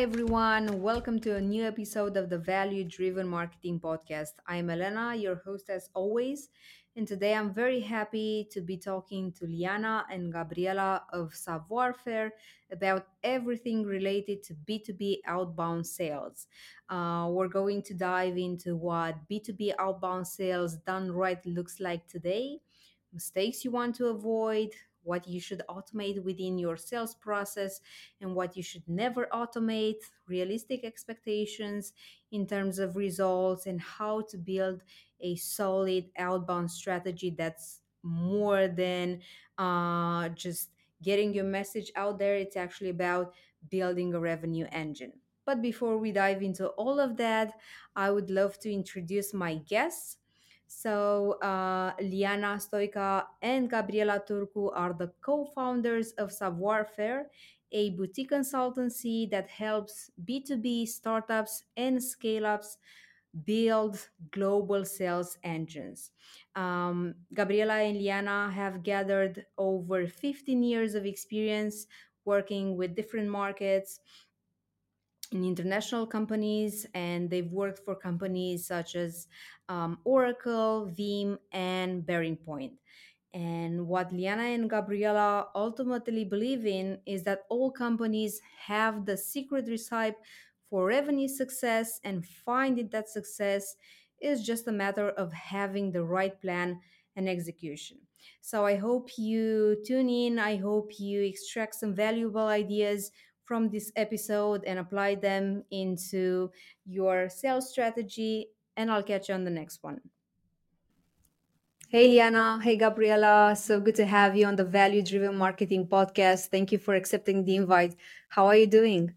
Hi, everyone. Welcome to a new episode of the Value Driven Marketing Podcast. I'm Elena, your host as always. And today I'm very happy to be talking to Liana and Gabriela of Savoir Faire about everything related to B2B outbound sales. Uh, we're going to dive into what B2B outbound sales done right looks like today, mistakes you want to avoid, what you should automate within your sales process and what you should never automate, realistic expectations in terms of results, and how to build a solid outbound strategy that's more than uh, just getting your message out there. It's actually about building a revenue engine. But before we dive into all of that, I would love to introduce my guests. So, uh, Liana Stoica and Gabriela Turcu are the co founders of Savoir Faire, a boutique consultancy that helps B2B startups and scale ups build global sales engines. Um, Gabriela and Liana have gathered over 15 years of experience working with different markets in international companies, and they've worked for companies such as um, Oracle, Veeam, and BearingPoint. And what Liana and Gabriela ultimately believe in is that all companies have the secret recipe for revenue success, and finding that success is just a matter of having the right plan and execution. So I hope you tune in. I hope you extract some valuable ideas from this episode and apply them into your sales strategy. And I'll catch you on the next one. Hey, Liana. Hey, Gabriela. So good to have you on the Value Driven Marketing Podcast. Thank you for accepting the invite. How are you doing?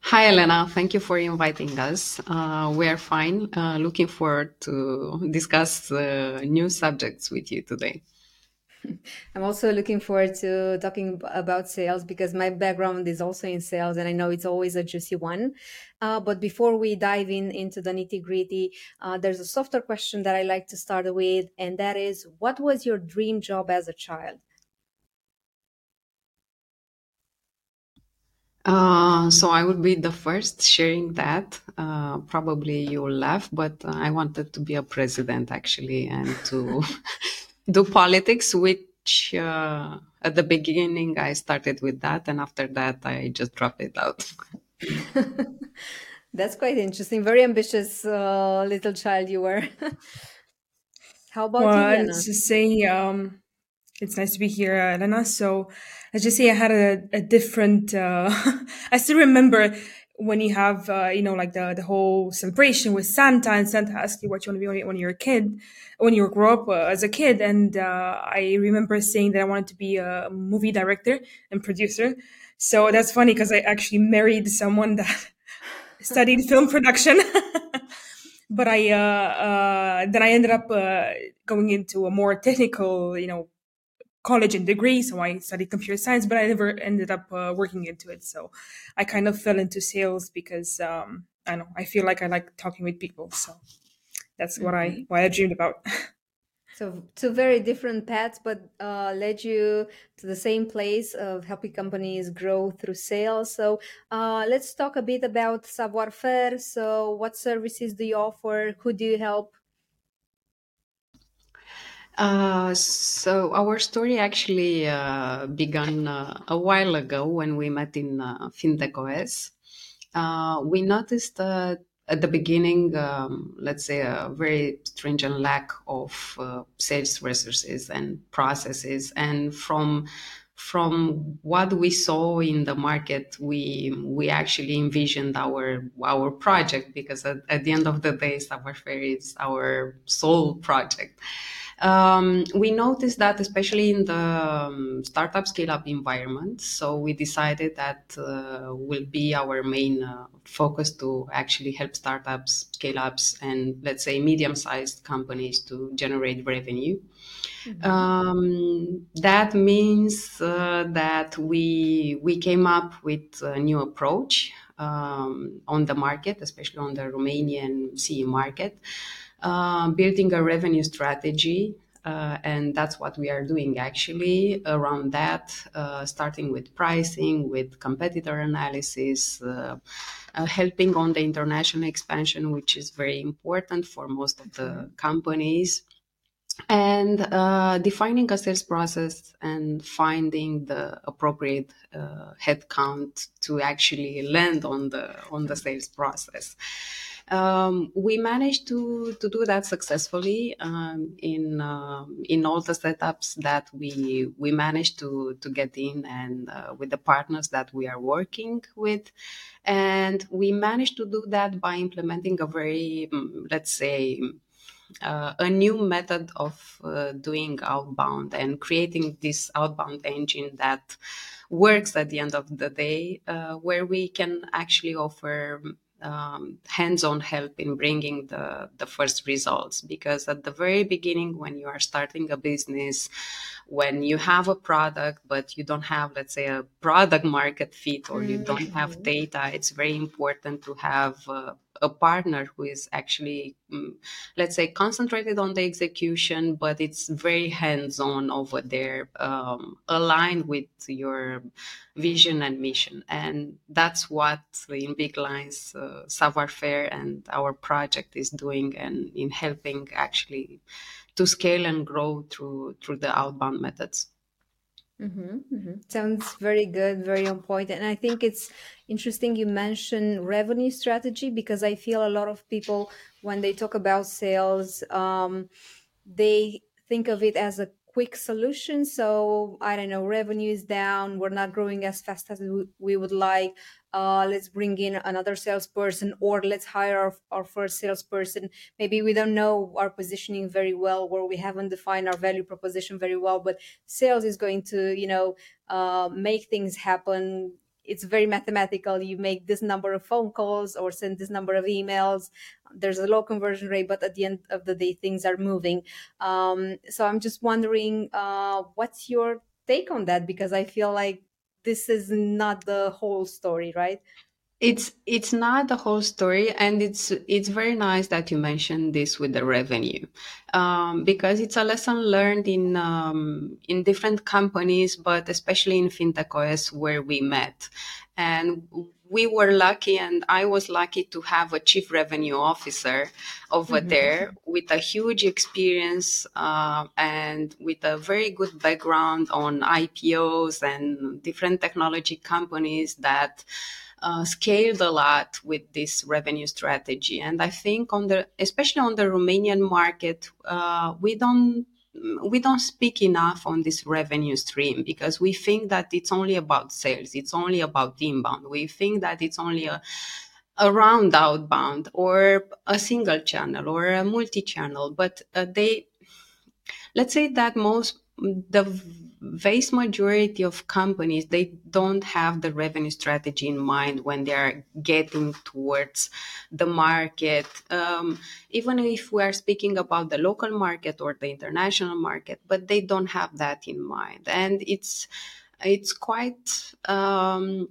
Hi, Elena. Thank you for inviting us. Uh, we are fine. Uh, looking forward to discuss uh, new subjects with you today. I'm also looking forward to talking about sales because my background is also in sales and I know it's always a juicy one. Uh, but before we dive in into the nitty gritty, uh, there's a softer question that I like to start with, and that is what was your dream job as a child? Uh, so I would be the first sharing that. Uh, probably you'll laugh, but I wanted to be a president actually and to do politics, which uh, at the beginning I started with that, and after that I just dropped it out. That's quite interesting. Very ambitious uh, little child you were. How about well, you? Let's just say um, it's nice to be here, Elena. So let's just say I had a, a different. Uh, I still remember when you have uh, you know like the the whole celebration with Santa and Santa asks you what you want to be when you're a kid, when you grow up uh, as a kid, and uh, I remember saying that I wanted to be a movie director and producer. So that's funny because I actually married someone that studied film production. but I uh, uh, then I ended up uh, going into a more technical, you know, college and degree. So I studied computer science, but I never ended up uh, working into it. So I kind of fell into sales because um, I don't know I feel like I like talking with people. So that's what I mm-hmm. what I dreamed about. So two very different paths, but uh, led you to the same place of helping companies grow through sales. So uh, let's talk a bit about Savoir Faire. So what services do you offer? Who do you help? Uh, so our story actually uh, began uh, a while ago when we met in uh, FintechOS. Uh, we noticed that at the beginning, um, let's say, a very stringent lack of uh, sales resources and processes, and from from what we saw in the market, we we actually envisioned our our project because at, at the end of the day, Savoir Faire is our sole project. Um, we noticed that especially in the um, startup scale up environment. So we decided that uh, will be our main uh, focus to actually help startups, scale ups, and let's say medium sized companies to generate revenue. Mm-hmm. Um, that means uh, that we we came up with a new approach um, on the market, especially on the Romanian CE market, uh, building a revenue strategy Uh, and that's what we are doing actually around that, uh, starting with pricing, with competitor analysis, uh, uh helping on the international expansion, which is very important for most of the companies and uh, defining a sales process and finding the appropriate headcount to actually land on the on the sales process. Um, we managed to to do that successfully um, in uh, in all the setups that we we managed to to get in and uh, with the partners that we are working with, and we managed to do that by implementing a very mm, let's say uh, a new method of uh, doing outbound and creating this outbound engine that works at the end of the day, uh, where we can actually offer um, hands-on help in bringing the, the first results because at the very beginning when you are starting a business when you have a product but you don't have let's say a product market fit or you don't have mm-hmm. data it's very important to have uh, a partner who is actually, um, let's say, concentrated on the execution, but it's very hands on over there, um, aligned with your vision and mission. And that's what, in big lines, uh, Savoir Faire and our project is doing, and in helping actually to scale and grow through through the outbound methods. Mm-hmm, mm-hmm. Sounds very good, very on point. And I think it's interesting you mentioned revenue strategy because I feel a lot of people, when they talk about sales, um, they think of it as a quick solution. So I don't know, revenue is down, we're not growing as fast as we would like uh, let's bring in another salesperson or let's hire our, our first salesperson maybe we don't know our positioning very well or we haven't defined our value proposition very well but sales is going to you know uh, make things happen it's very mathematical. You make this number of phone calls or send this number of emails. There's a low conversion rate but at the end of the day things are moving. Um, so i'm just wondering uh, what's your take on that? Because i feel like this is not the whole story, right? It's it's not the whole story, and it's it's very nice that you mentioned this with the revenue, um, because it's a lesson learned in um, in different companies, but especially in FintechOS where we met, and we were lucky and i was lucky to have a chief revenue officer over mm-hmm. there with a huge experience uh, and with a very good background on ipos and different technology companies that uh, scaled a lot with this revenue strategy. And i think on the especially on the romanian market uh, we don't we don't speak enough on this revenue stream because we think that it's only about sales. It's only about inbound. We think that it's only a around outbound or a single channel or a multi-channel. But uh, they let's say that most the vast majority of companies they don't have the revenue strategy in mind when they are getting towards the market. Um, even if we are speaking about the local market or the international market but they don't have that in mind. And it's it's quite um,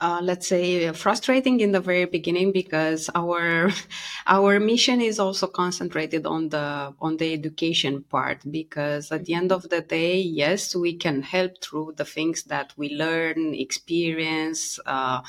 uh, let's say frustrating in the very beginning because our our mission is also concentrated on the on the education part because at the end of the day yes we can help through the things that we learn experience uh,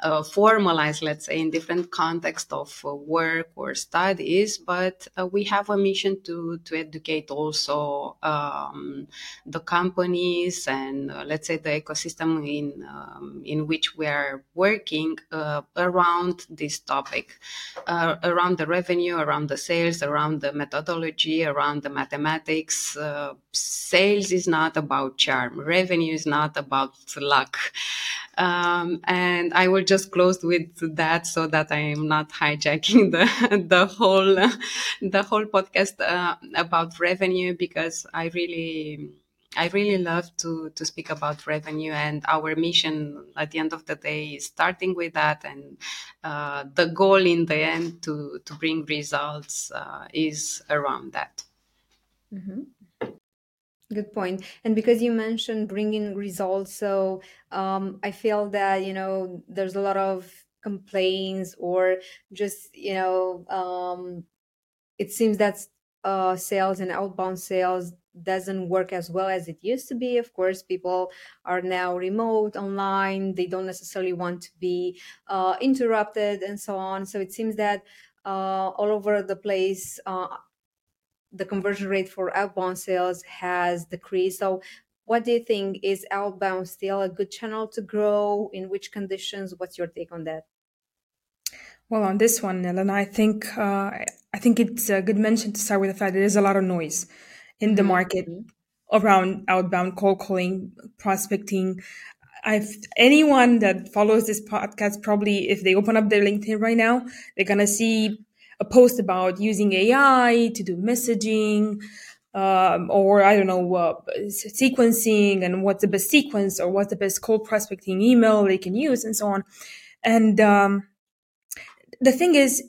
uh, formalize let's say in different contexts of uh, work or studies but uh, we have a mission to to educate also um, the companies and uh, let's say the ecosystem in um, in which we are are working uh, around this topic, uh, around the revenue, around the sales, around the methodology, around the mathematics. Uh, sales is not about charm. Revenue is not about luck. Um, and I will just close with that so that I am not hijacking the the whole the whole podcast uh, about revenue because I really I really love to to speak about revenue and our mission at the end of the day starting with that and uh, the goal in the end to to bring results uh, is around that. Mm-hmm. Good point. And because you mentioned bringing results, so um, I feel that you know there's a lot of complaints or just you know um, it seems that uh, sales and outbound sales doesn't work as well as it used to be. Of course, people are now remote, online. They don't necessarily want to be uh, interrupted and so on. So it seems that uh, all over the place, uh, the conversion rate for outbound sales has decreased. So what do you think? Is outbound still a good channel to grow? In which conditions? What's your take on that? Well, on this one, Elena, I think uh, I think it's a good mention to start with the fact that there's a lot of noise in the market around outbound cold calling, prospecting. I've anyone that follows this podcast probably if they open up their LinkedIn right now, they're gonna see a post about using AI to do messaging, um, or I don't know uh, sequencing and what's the best sequence or what's the best cold prospecting email they can use and so on. And um, the thing is,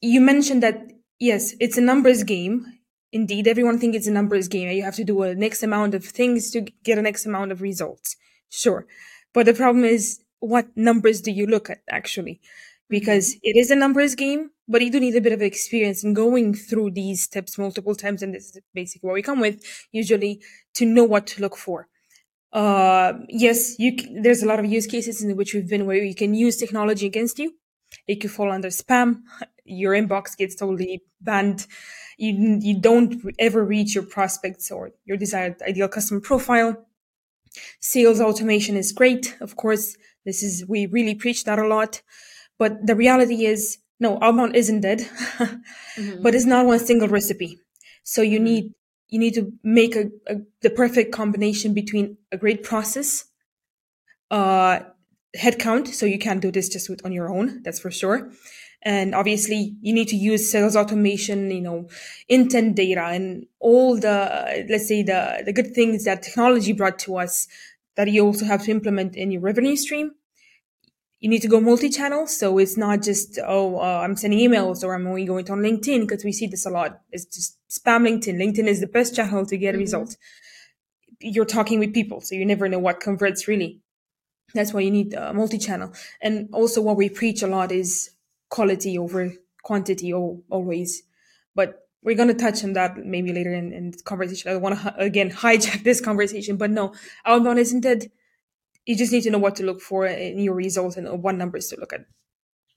you mentioned that yes, it's a numbers game. Indeed, everyone thinks it's a numbers game. You have to do a next amount of things to get a next amount of results. Sure. But the problem is, what numbers do you look at actually? Because mm-hmm. it is a numbers game, but you do need a bit of experience in going through these steps multiple times. And this is basically what we come with usually to know what to look for. Uh, yes, you, there's a lot of use cases in which we've been where you can use technology against you it could fall under spam. Your inbox gets totally banned. You, you don't ever reach your prospects or your desired ideal customer profile. Sales automation is great. Of course, this is, we really preach that a lot. But the reality is, no, outbound isn't dead, mm-hmm. but it's not one single recipe. So you mm-hmm. need, you need to make a, a, the perfect combination between a great process, uh, headcount. So you can't do this just with, on your own. That's for sure. And obviously you need to use sales automation, you know, intent data and all the, let's say the, the good things that technology brought to us that you also have to implement in your revenue stream. You need to go multi-channel. So it's not just, oh, uh, I'm sending emails or I'm only going to on LinkedIn because we see this a lot. It's just spam LinkedIn. LinkedIn is the best channel to get mm-hmm. results. You're talking with people. So you never know what converts really. That's why you need uh, multi-channel. And also what we preach a lot is quality over quantity always. But we're going to touch on that maybe later in, in the conversation. I don't want to, again, hijack this conversation, but no, outbound isn't it? You just need to know what to look for in your results and what numbers to look at.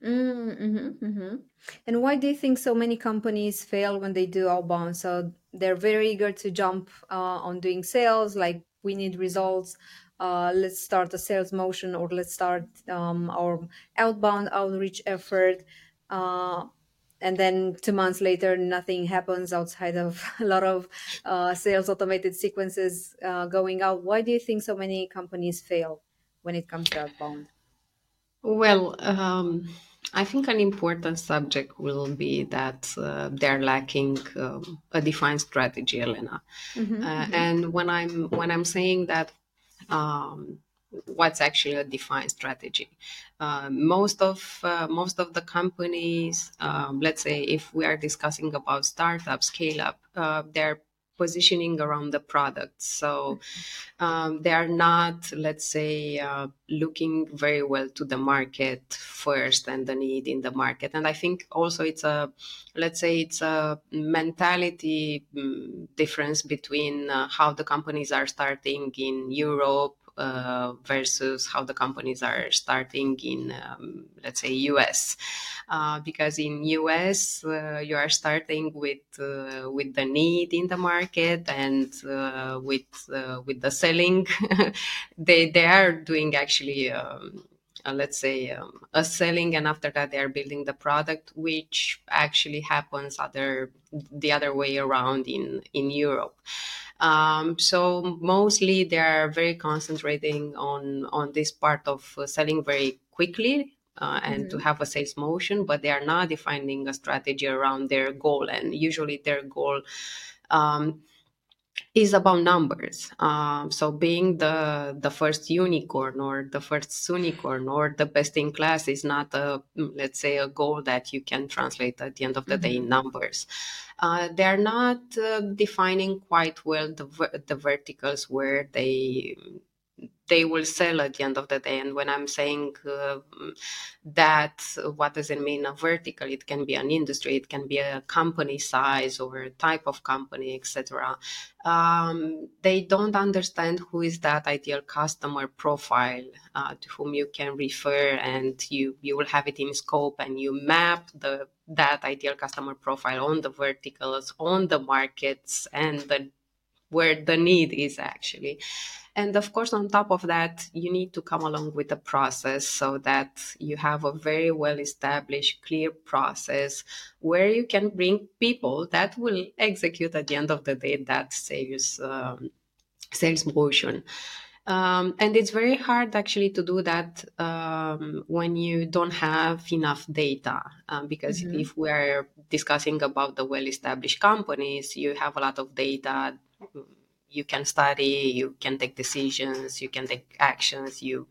Mm-hmm, mm-hmm. And why do you think so many companies fail when they do outbound? So they're very eager to jump uh, on doing sales, like we need results uh, let's start a sales motion or let's start um, our outbound outreach effort. Uh, and then two months later nothing happens outside of a lot of uh, sales automated sequences uh, going out. Why do you think so many companies fail when it comes to outbound? Well um, i think an important subject will be that uh, they're lacking um, a defined strategy elena. Mm-hmm, uh, mm-hmm. and when i'm when i'm saying that um, what's actually a defined strategy. Uh, most of uh, most of the companies, um, let's say if we are discussing about startup scale up, uh, they're positioning around the product. So um, they are not, let's say, uh, looking very well to the market first and the need in the market. And I think also it's a, let's say, it's a mentality um, difference between uh, how the companies are starting in Europe uh, versus how the companies are starting in, um, let's say, US. Uh, because in US uh, you are starting with uh, with the need in the market and uh, with with the selling. they they are doing actually. Um, uh, let's say um, a selling and after that they are building the product which actually happens other the other way around in in europe um, so mostly they are very concentrating on on this part of uh, selling very quickly uh, and mm-hmm. to have a sales motion, but they are not defining a strategy around their goal. And usually their goal um, is about numbers. Um, so being the the first unicorn or the first unicorn or the best in class is not a let's say a goal that you can translate at the end of the mm-hmm. day in mm-hmm. numbers. Uh, they're not uh, defining quite well the the verticals where they they will sell at the end of the day. And when I'm saying uh, that, what does it mean? A vertical? It can be an industry, it can be a company size or type of company, etc. Um, they don't understand who is that ideal customer profile uh, to whom you can refer, and you you will have it in scope, and you map the that ideal customer profile on the verticals, on the markets, and the where the need is actually. And of course, on top of that, you need to come along with a process so that you have a very well established, clear process where you can bring people that will execute at the end of the day that sales um, sales motion. Um, and it's very hard actually to do that um, when you don't have enough data. Um, because mm-hmm. if we are discussing about the well established companies, you have a lot of data you can study, you can take decisions, you can take actions, you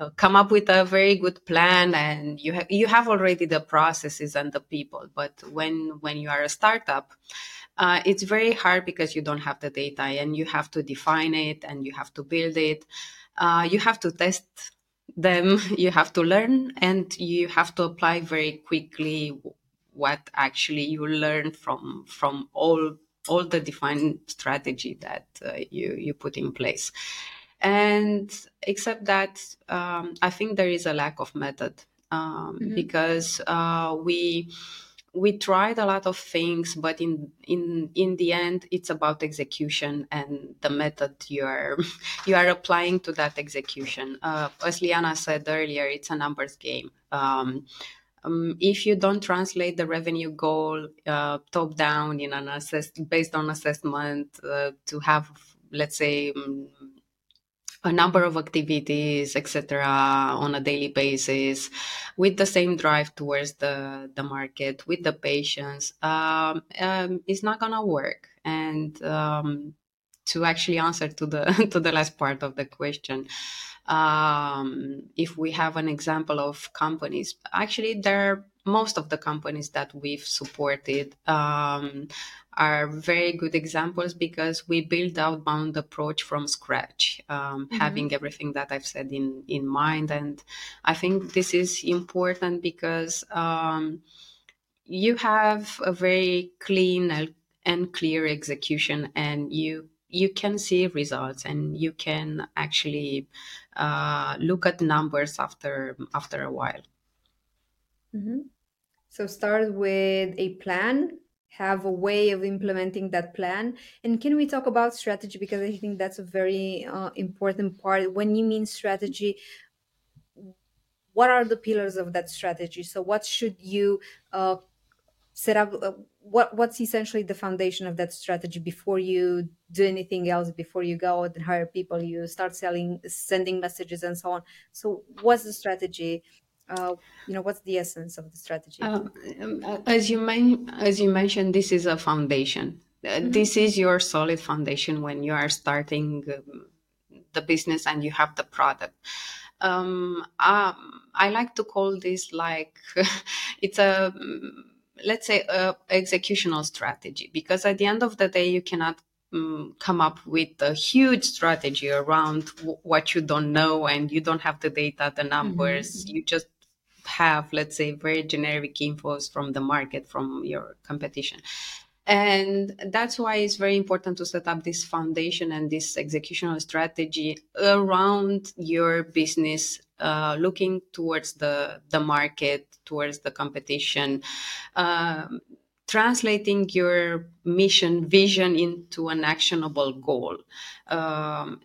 uh, come up with a very good plan and you have you have already the processes and the people. But when when you are a startup uh, it's very hard because you don't have the data and you have to define it and you have to build it. Uh, you have to test them you have to learn and you have to apply very quickly what actually you learn from from all all the defined strategy that uh, you you put in place. And except that um, i think there is a lack of method um, mm-hmm. because uh, we we tried a lot of things but in in in the end it's about execution and the method you are you are applying to that execution. Uh, as liana said earlier it's a numbers game. Um, um, if you don't translate the revenue goal uh, top down in an assess based on assessment uh, to have, let's say, um, a number of activities, etc., on a daily basis, with the same drive towards the the market, with the patience um, um, it's not gonna work. And um, to actually answer to the to the last part of the question, um, if we have an example of companies, actually, there are most of the companies that we've supported um, are very good examples because we build outbound approach from scratch, um, mm-hmm. having everything that I've said in in mind, and I think this is important because um, you have a very clean and clear execution, and you you can see results and you can actually uh, look at numbers after after a while. Mm-hmm. So start with a plan, have a way of implementing that plan, and can we talk about strategy because I think that's a very uh, important part. When you mean strategy, what are the pillars of that strategy? So what should you uh, set up? Uh, what what's essentially the foundation of that strategy before you do anything else before you go out and hire people you start selling sending messages and so on? So what's the strategy? Uh, you know what's the essence of the strategy? Uh, um, as you men- as you mentioned this is a foundation. Uh, mm-hmm. this is your solid foundation when you are starting um, the business and you have the product. Um, um, i like to call this like it's a let's say a executional strategy because at the end of the day you cannot um, come up with a huge strategy around w- what you don't know and you don't have the data the numbers mm-hmm. you just have let's say very generic infos from the market from your competition and that's why it's very important to set up this foundation and this executional strategy around your business uh, looking towards the the market towards the competition. Um, translating your mission vision into an actionable goal. Um,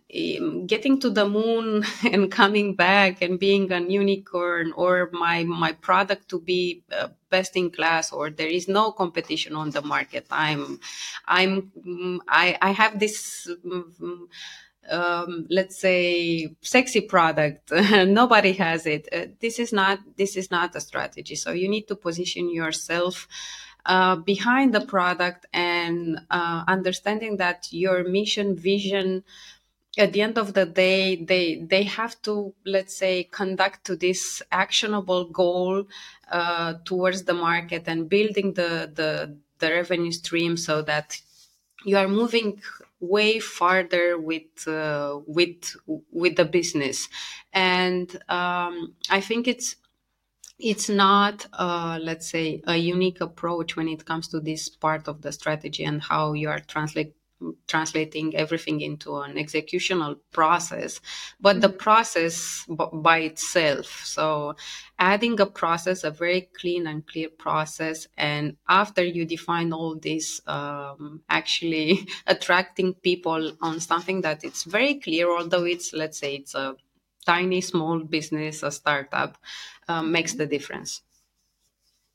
getting to the moon and coming back and being a unicorn or my my product to be uh, best in class or there is no competition on the market i'm i'm i i have this um, let's say sexy product. Nobody has it. Uh, this is not this is not a strategy. So you need to position yourself uh, behind the product and uh, understanding that your mission vision at the end of the day they they have to let's say conduct to this actionable goal uh, towards the market and building the the the revenue stream so that you are moving way farther with uh, with with the business. And um, i think it's it's not uh, let's say a unique approach when it comes to this part of the strategy and how you are translate translating everything into an executional process, but the process b- by itself. So, adding a process, a very clean and clear process, and after you define all this, um, actually attracting people on something that it's very clear, although it's, let's say, it's a tiny, small business, a startup, uh, makes the difference.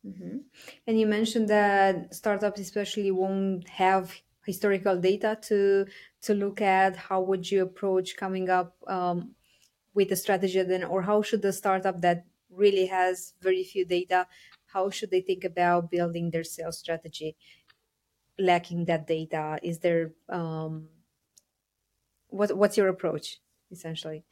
Mm-hmm. And you mentioned that startups especially won't have historical data to to look at how would you approach coming up um, with a strategy then or how should the startup that really has very few data how should they think about building their sales strategy lacking that data is there um, what what's your approach essentially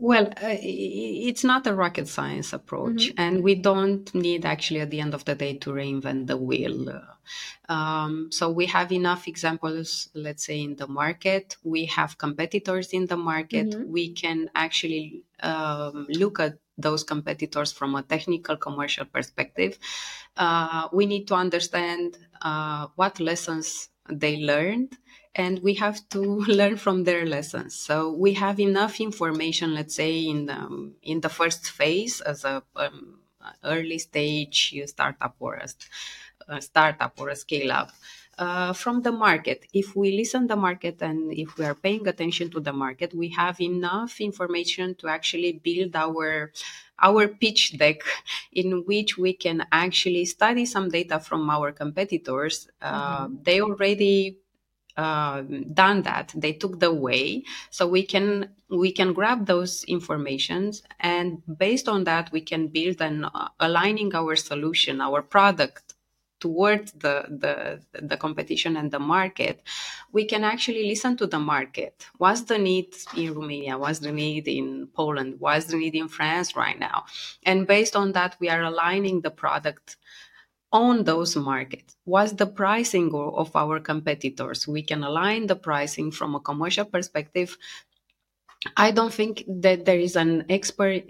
well, uh, it's not a rocket science approach, mm-hmm. and we don't need actually at the end of the day to reinvent the wheel. Um, so we have enough examples, let's say, in the market. We have competitors in the market. Mm-hmm. We can actually um, look at those competitors from a technical commercial perspective. Uh, we need to understand uh, what lessons they learned and we have to learn from their lessons so we have enough information let's say in the in the first phase as a um, early stage startup or a, a startup or a scale up uh, from the market. If we listen the market and if we are paying attention to the market, we have enough information to actually build our our pitch deck in which we can actually study some data from our competitors. Uh, mm-hmm. They already uh, done that. They took the way. So we can we can grab those informations and based on that we can build an uh, aligning our solution our product towards the, the the competition and the market. We can actually listen to the market. What's the need in romania? What's the need in poland? What's the need in france right now? And based on that we are aligning the product on those markets. What's the pricing of our competitors? We can align the pricing from a commercial perspective. I don't think that there is an expert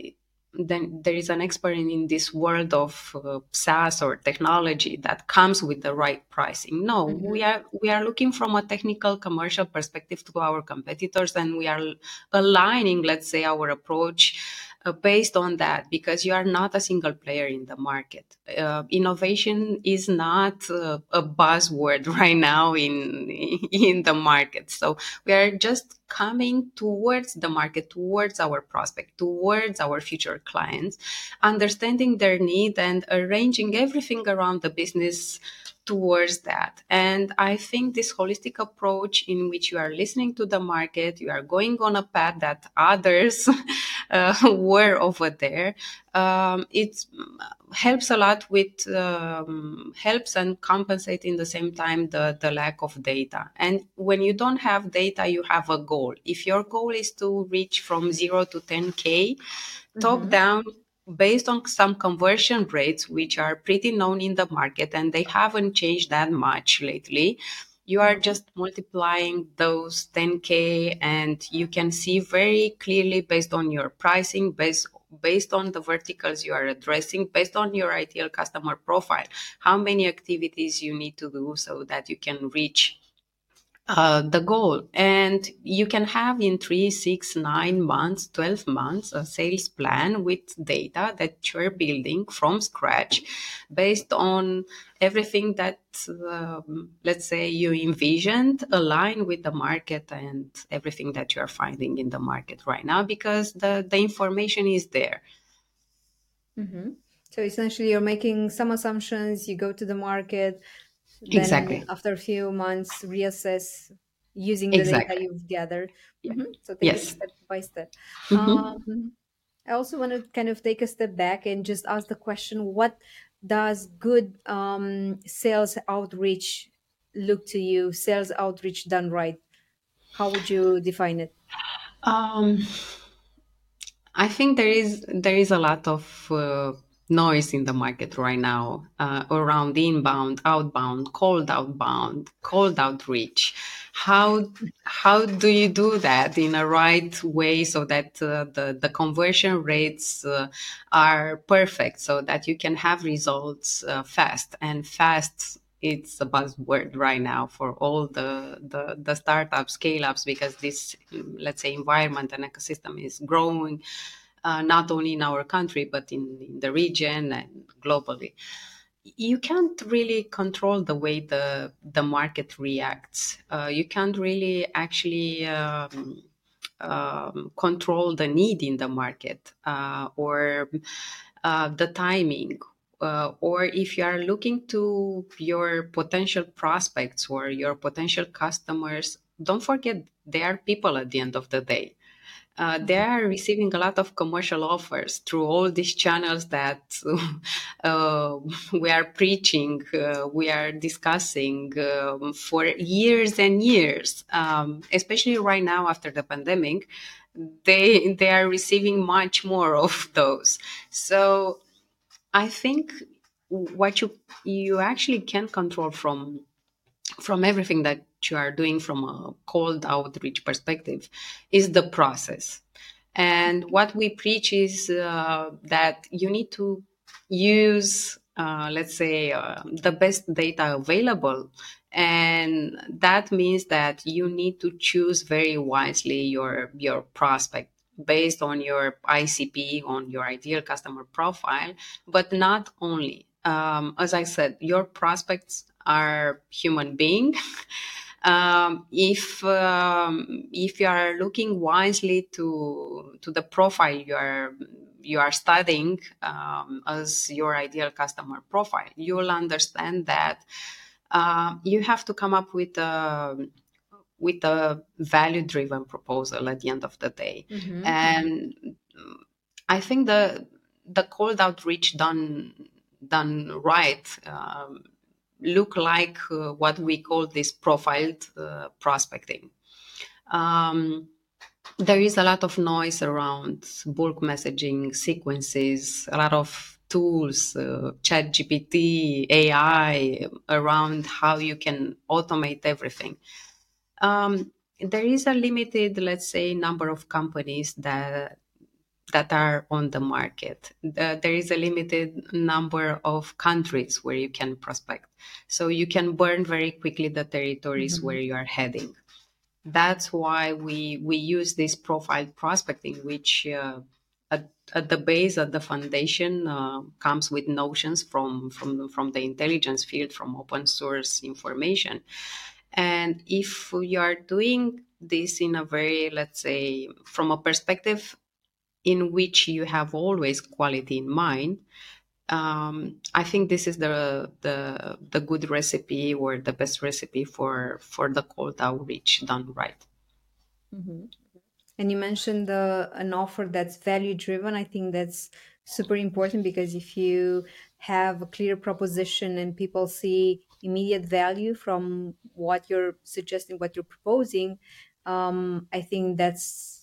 then there is an expert in, this world of uh, SaaS or technology that comes with the right pricing. No, mm-hmm. we are we are looking from a technical commercial perspective to our competitors, and we are aligning, let's say, our approach uh, based on that because you are not a single player in the market. Uh, innovation is not uh, a buzzword right now in in the market. So we are just coming towards the market, towards our prospect, towards our future clients, understanding their need and arranging everything around the business towards that. And I think this holistic approach in which you are listening to the market, you are going on a path that others uh, were over there, um, it helps a lot with um, helps and compensate in the same time the, the lack of data. And when you don't have data, you have a goal. If your goal is to reach from zero to 10K, mm-hmm. top down, based on some conversion rates, which are pretty known in the market and they haven't changed that much lately, you are just multiplying those 10K and you can see very clearly based on your pricing, based based on the verticals you are addressing, based on your ideal customer profile, how many activities you need to do so that you can reach uh, the goal. And you can have in three, six, nine months, 12 months a sales plan with data that you're building from scratch based on everything that, um, let's say, you envisioned align with the market and everything that you are finding in the market right now because the, the information is there. Mm-hmm. So essentially, you're making some assumptions, you go to the market, exactly. after a few months, reassess using the exactly. data you've gathered. Mm-hmm. So take yes. step by step. Mm-hmm. Um, I also want to kind of take a step back and just ask the question: What does good um, sales outreach look to you? Sales outreach done right. How would you define it? Um, I think there is there is a lot of uh, noise in the market right now uh, around inbound, outbound, cold outbound, cold outreach. how how do you do that in a right way so that uh, the the conversion rates uh, are perfect so that you can have results uh, fast and fast it's a buzzword right now for all the the, the startup scale ups because this let's say environment and ecosystem is growing uh, not only in our country but in, in the region and globally you can't really control the way the the market reacts. Uh, you can't really actually um, um, control the need in the market uh, or uh, the timing. Uh, or if you are looking to your potential prospects or your potential customers, don't forget they are people at the end of the day uh, they are receiving a lot of commercial offers through all these channels that uh, we are preaching, uh, we are discussing um, for years and years. Um, especially right now after the pandemic, they they are receiving much more of those. So I think what you you actually can control from from everything that you are doing from a cold outreach perspective is the process. And what we preach is uh, that you need to use, uh, let's say, uh, the best data available. And that means that you need to choose very wisely your, your prospect based on your ICP, on your ideal customer profile, but not only. Um, as I said, your prospects are human being. um, if um, if you are looking wisely to to the profile you are you are studying um, as your ideal customer profile, you will understand that uh, you have to come up with a with a value driven proposal at the end of the day, mm-hmm. and I think the the cold outreach done done right um, look like uh, what we call this profiled uh, prospecting. Um, there is a lot of noise around bulk messaging sequences, a lot of tools, uh, ChatGPT, AI around how you can automate everything. Um, there is a limited, let's say, number of companies that that are on the market. there is a limited number of countries where you can prospect. So you can burn very quickly the territories mm-hmm. where you are heading. That's why we, we use this profile prospecting, which uh, at, at, the base, at the foundation, uh, comes with notions from, from, from the intelligence field, from open source information. And if you are doing this in a very, let's say, from a perspective in which you have always quality in mind, um, I think this is the, the the good recipe or the best recipe for for the cold outreach done right. Mm-hmm. And you mentioned the an offer that's value driven. I think that's super important because if you have a clear proposition and people see immediate value from what you're suggesting, what you're proposing, um, I think that's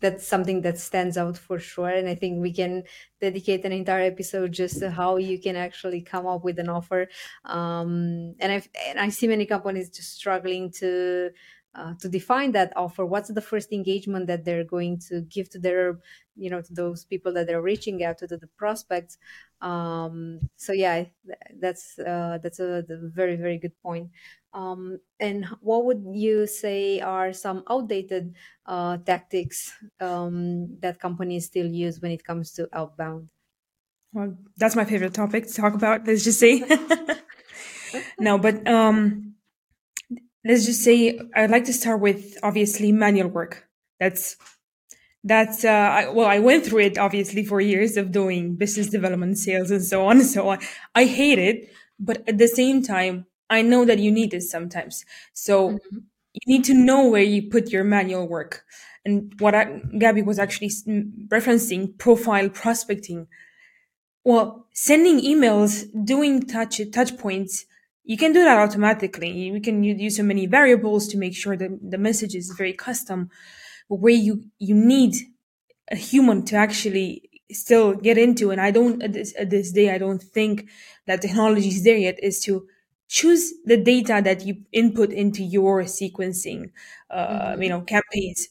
that's something that stands out for sure and i think we can dedicate an entire episode just to how you can actually come up with an offer. Um, and i and i see many companies just struggling to uh, to define that offer. What's the first engagement that they're going to give to their you know to those people that they're reaching out to, the prospects? Um, so yeah that's uh, that's a very very good point um, and what would you say are some outdated uh, tactics um, that companies still use when it comes to outbound? Well, that's my favorite topic to talk about. Let's just say. no, but um, let's just say I'd like to start with obviously manual work. That's that's uh, I, well, I went through it obviously for years of doing business development, sales, and so on and so on. I hate it, but at the same time, I know that you need this sometimes. So mm-hmm. you need to know where you put your manual work. And what I, Gabby was actually referencing profile prospecting. Well, sending emails, doing touch touch points, you can do that automatically. You can use so many variables to make sure that the message is very custom. But where you you need a human to actually still get into, and I don't at this, at this day I don't think that technology is there yet, is to choose the data that you input into your sequencing uh, Mhm. you know campaigns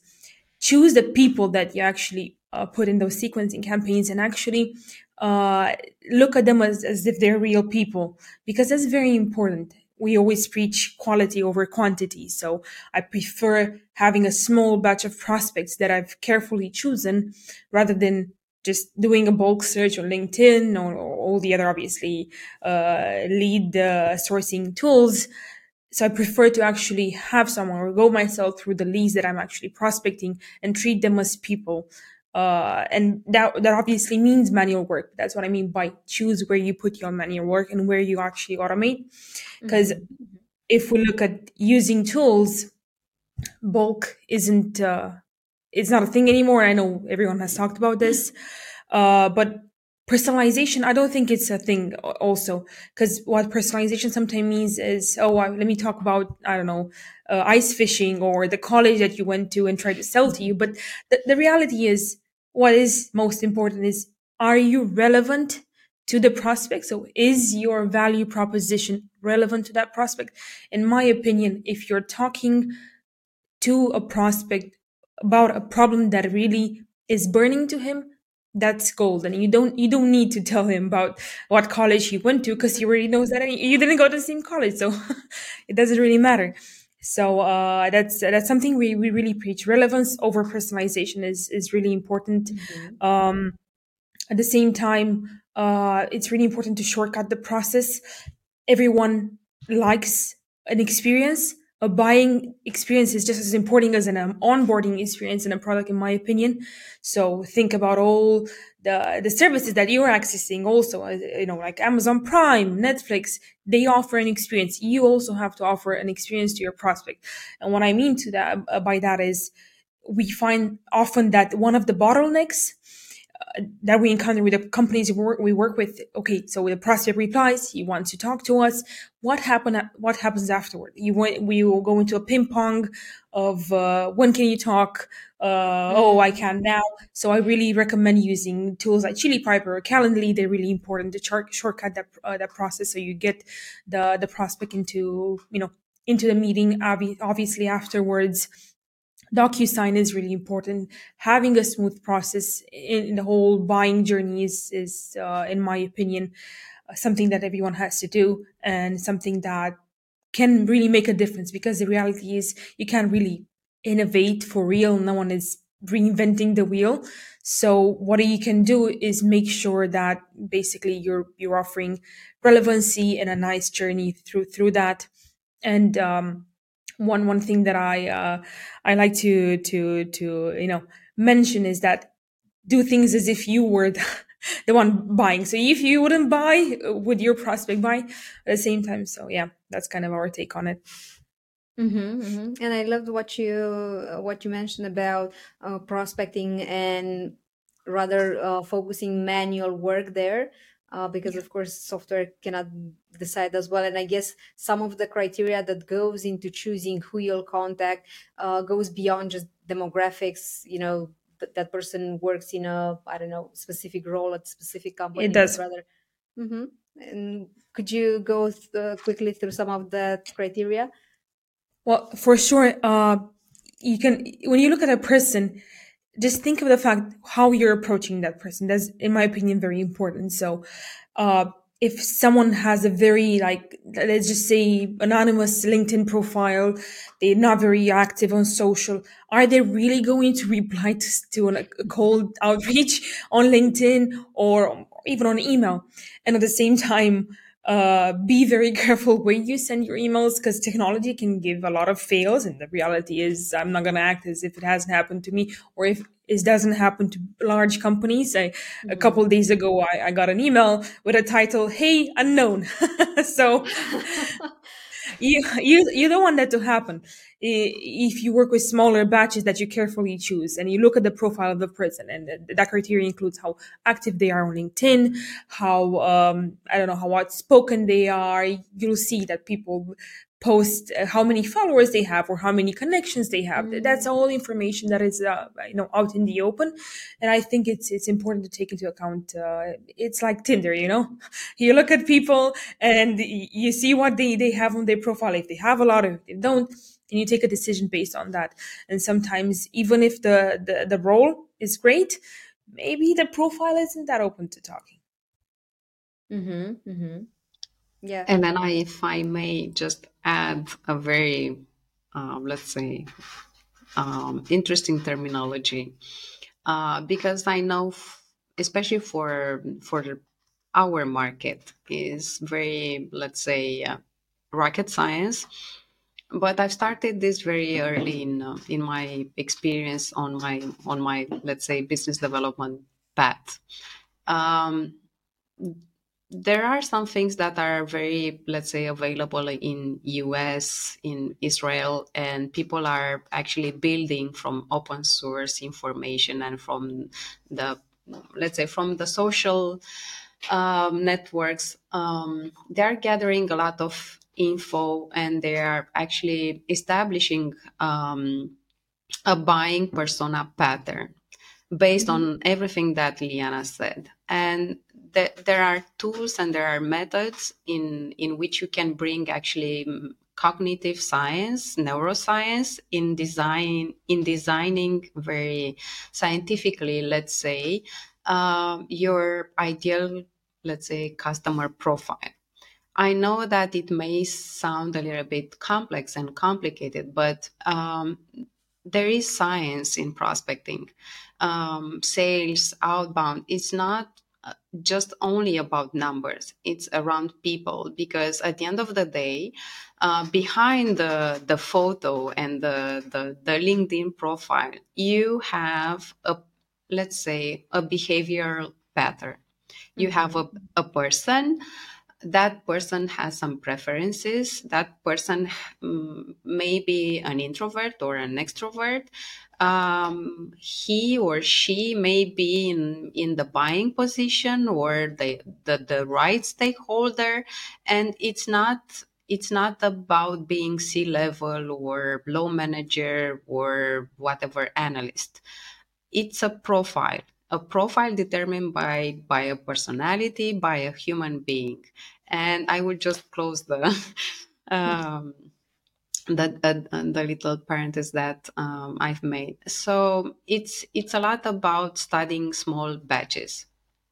choose the people that you actually uh, put in those sequencing campaigns and actually uh, look at them as, as if they're real people because that's very important we always preach quality over quantity so i prefer having a small batch of prospects that i've carefully chosen rather than just doing a bulk search on linkedin or, or all the other obviously uh, lead uh, sourcing tools so I prefer to actually have someone or go myself through the leads that I'm actually prospecting and treat them as people. Uh, and that that obviously means manual work. That's what I mean by choose where you put your manual work and where you actually automate. Because Mhm. if we look at using tools, bulk isn't uh, it's not a thing anymore. I know everyone has talked about this, uh, but personalization i don't think it's a thing also because what personalization sometimes means is oh let me talk about i don't know uh, ice fishing or the college that you went to and try to sell to you. But the, the reality is what is most important is are you relevant to the prospect? So is your value proposition relevant to that prospect? In my opinion if you're talking to a prospect about a problem that really is burning to him that's gold. And you don't you don't need to tell him about what college he went to because he already knows that any- you didn't go to the same college so it doesn't really matter. So uh, that's that's something we, we really preach. Relevance over personalization is is really important. Mhm. um, at the same time uh, it's really important to shortcut the process. Everyone likes an experience a buying experience is just as important as an um, onboarding experience in a product in my opinion. So think about all the the services that you're accessing also uh, you know like amazon prime netflix they offer an experience. You also have to offer an experience to your prospect. And what i mean to that uh, by that is we find often that one of the bottlenecks that we encounter with the companies we work, with. Okay so the prospect replies he wants to talk to us. What happen what happens afterward? You want we will go into a ping pong of uh, when can you talk? Uh, oh i can now. So i really recommend using tools like chili piper or calendly. They're really important to chart, shortcut that uh, that process. So you get the the prospect into you know into the meeting obvi- obviously afterwards DocuSign is really important. Having a smooth process in, the whole buying journey is, is uh, in my opinion, something that everyone has to do and something that can really make a difference because the reality is you can't really innovate for real. No one is reinventing the wheel. So what you can do is make sure that basically you're you're offering relevancy and a nice journey through through that. And um, one one thing that I uh, I like to to to you know mention is that do things as if you were the, the one buying. So if you wouldn't buy, would your prospect buy at the same time? So yeah, that's kind of our take on it. Mm-hmm, mm-hmm. And I loved what you uh, what you mentioned about uh, prospecting and rather uh, focusing manual work there, uh, because of course software cannot decide as well. And I guess some of the criteria that goes into choosing who you'll contact uh, goes beyond just demographics. You know, th- that person works in a I don't know specific role at specific company, It does. rather. Mm-hmm. And could you go th- uh, quickly through some of the criteria? Well, for sure, uh, you can when you look at a person, just think of the fact how you're approaching that person. That's, in my opinion, very important. So, uh, if someone has a very like let's just say anonymous linkedin profile they're not very active on social are they really going to reply to, to a cold outreach on linkedin or even on email and at the same time uh, be very careful where you send your emails because technology can give a lot of fails and the reality is i'm not going to act as if it hasn't happened to me or if it doesn't happen to large companies. A couple of days ago I, I got an email with a title hey unknown. So you, you you don't want that to happen. If you work with smaller batches that you carefully choose and you look at the profile of the person and that criteria includes how active they are on linkedin how um, i don't know how outspoken they are you'll see that people post uh, how many followers they have or how many connections they have. Mm. That's all information that is uh, you know out in the open, and I think it's it's important to take into account. Uh, it's like Tinder, you know, you look at people and you see what they they have on their profile. If they have a lot, if they don't, and you take a decision based on that. And sometimes, even if the the, the role is great, maybe the profile isn't that open to talking. Mm-hmm. Mm-hmm. Yeah. And then I, if I may just add a very, um, let's say, um, interesting terminology, uh, because I know, f- especially for for our market, is very, let's say, uh, rocket science. But I've started this very early in uh, in my experience on my on my let's say business development path. Um, there are some things that are very let's say available in us in israel and people are actually building from open source information and from the let's say from the social um, networks. Um, they are gathering a lot of info and they are actually establishing um, a buying persona pattern based on everything that liana said. And that there are tools and there are methods in in which you can bring actually mm, cognitive science neuroscience in design in designing very scientifically let's say uh, your ideal let's say customer profile. I know that it may sound a little bit complex and complicated but um, there is science in prospecting. Um, sales outbound it's not just only about numbers. It's around people because at the end of the day uh, behind the the photo and the, the the linkedin profile you have a let's say a behavioral pattern. You have a, a person that person has some preferences that person um, may be an introvert or an extrovert um, he or she may be in, in the buying position or the, the, the right stakeholder. And it's not it's not about being C level or low manager or whatever analyst. It's a profile, a profile determined by by a personality, by a human being. And I will just close the um, that uh, the little parenthesis that um, I've made. So it's it's a lot about studying small batches